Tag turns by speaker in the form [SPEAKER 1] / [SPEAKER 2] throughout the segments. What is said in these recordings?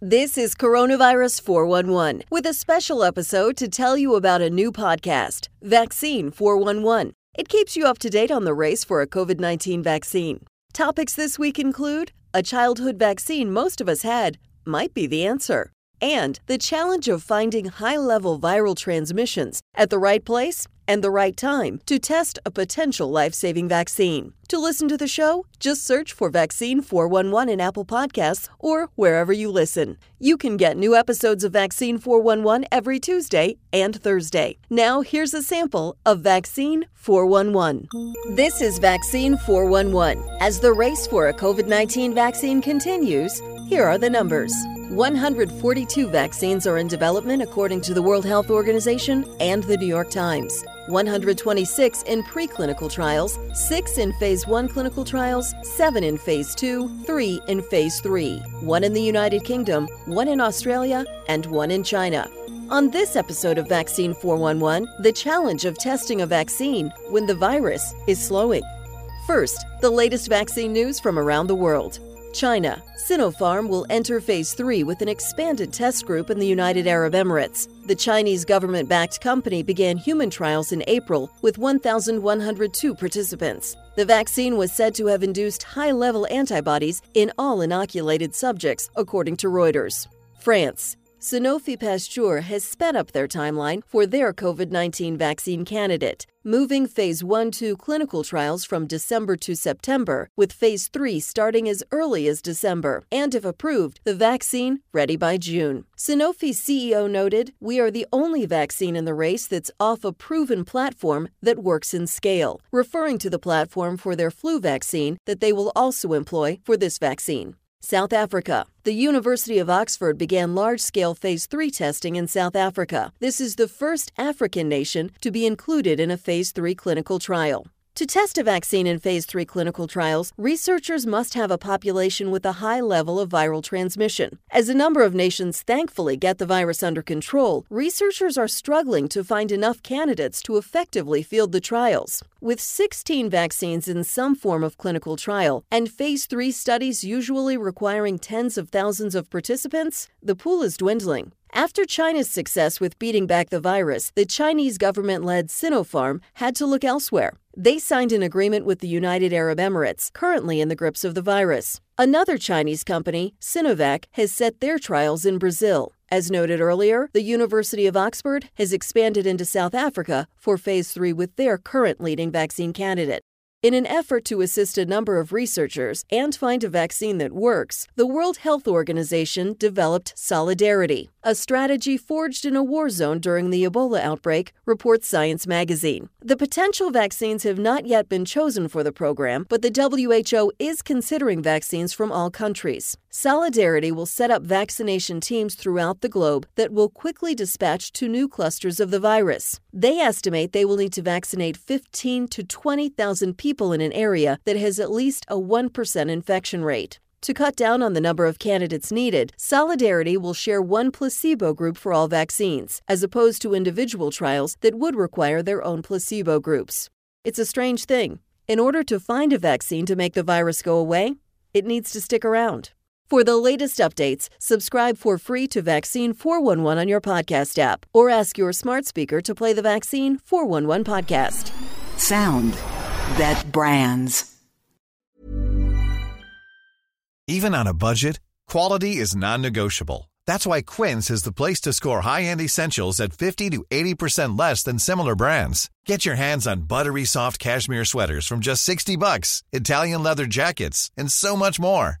[SPEAKER 1] This is Coronavirus 411 with a special episode to tell you about a new podcast, Vaccine 411. It keeps you up to date on the race for a COVID 19 vaccine. Topics this week include a childhood vaccine most of us had might be the answer, and the challenge of finding high level viral transmissions at the right place and the right time to test a potential life saving vaccine. To listen to the show, just search for Vaccine 411 in Apple Podcasts or wherever you listen. You can get new episodes of Vaccine 411 every Tuesday and Thursday. Now, here's a sample of Vaccine 411. This is Vaccine 411. As the race for a COVID 19 vaccine continues, here are the numbers. 142 vaccines are in development according to the World Health Organization and the New York Times. 126 in preclinical trials, 6 in phase 1 clinical trials, 7 in phase 2, 3 in phase 3, 1 in the United Kingdom, 1 in Australia, and 1 in China. On this episode of Vaccine 411, the challenge of testing a vaccine when the virus is slowing. First, the latest vaccine news from around the world. China. Sinopharm will enter phase 3 with an expanded test group in the United Arab Emirates. The Chinese government backed company began human trials in April with 1,102 participants. The vaccine was said to have induced high level antibodies in all inoculated subjects, according to Reuters. France. Sanofi Pasteur has sped up their timeline for their COVID 19 vaccine candidate, moving phase 1 2 clinical trials from December to September, with phase 3 starting as early as December, and if approved, the vaccine ready by June. Sanofi CEO noted, We are the only vaccine in the race that's off a proven platform that works in scale, referring to the platform for their flu vaccine that they will also employ for this vaccine. South Africa. The University of Oxford began large scale phase 3 testing in South Africa. This is the first African nation to be included in a phase 3 clinical trial. To test a vaccine in phase 3 clinical trials, researchers must have a population with a high level of viral transmission. As a number of nations thankfully get the virus under control, researchers are struggling to find enough candidates to effectively field the trials. With 16 vaccines in some form of clinical trial and phase 3 studies usually requiring tens of thousands of participants, the pool is dwindling. After China's success with beating back the virus, the Chinese government led Sinopharm had to look elsewhere. They signed an agreement with the United Arab Emirates, currently in the grips of the virus. Another Chinese company, Sinovac, has set their trials in Brazil. As noted earlier, the University of Oxford has expanded into South Africa for phase 3 with their current leading vaccine candidate. In an effort to assist a number of researchers and find a vaccine that works, the World Health Organization developed Solidarity, a strategy forged in a war zone during the Ebola outbreak, reports Science magazine. The potential vaccines have not yet been chosen for the program, but the WHO is considering vaccines from all countries. Solidarity will set up vaccination teams throughout the globe that will quickly dispatch to new clusters of the virus. They estimate they will need to vaccinate 15 to 20,000 people in an area that has at least a 1% infection rate. To cut down on the number of candidates needed, Solidarity will share one placebo group for all vaccines, as opposed to individual trials that would require their own placebo groups. It's a strange thing. In order to find a vaccine to make the virus go away, it needs to stick around. For the latest updates, subscribe for free to Vaccine 411 on your podcast app or ask your smart speaker to play the Vaccine 411 podcast.
[SPEAKER 2] Sound that brands.
[SPEAKER 3] Even on a budget, quality is non negotiable. That's why Quince is the place to score high end essentials at 50 to 80% less than similar brands. Get your hands on buttery soft cashmere sweaters from just 60 bucks, Italian leather jackets, and so much more.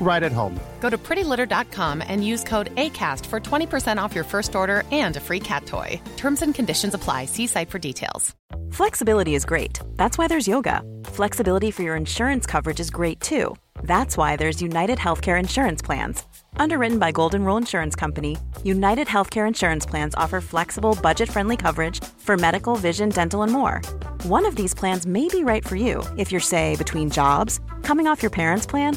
[SPEAKER 4] right at home.
[SPEAKER 5] Go to prettylitter.com and use code ACAST for 20% off your first order and a free cat toy. Terms and conditions apply. See site for details.
[SPEAKER 6] Flexibility is great. That's why there's yoga. Flexibility for your insurance coverage is great too. That's why there's United Healthcare Insurance Plans. Underwritten by Golden Rule Insurance Company, United Healthcare Insurance Plans offer flexible, budget friendly coverage for medical, vision, dental, and more. One of these plans may be right for you if you're, say, between jobs, coming off your parents' plan,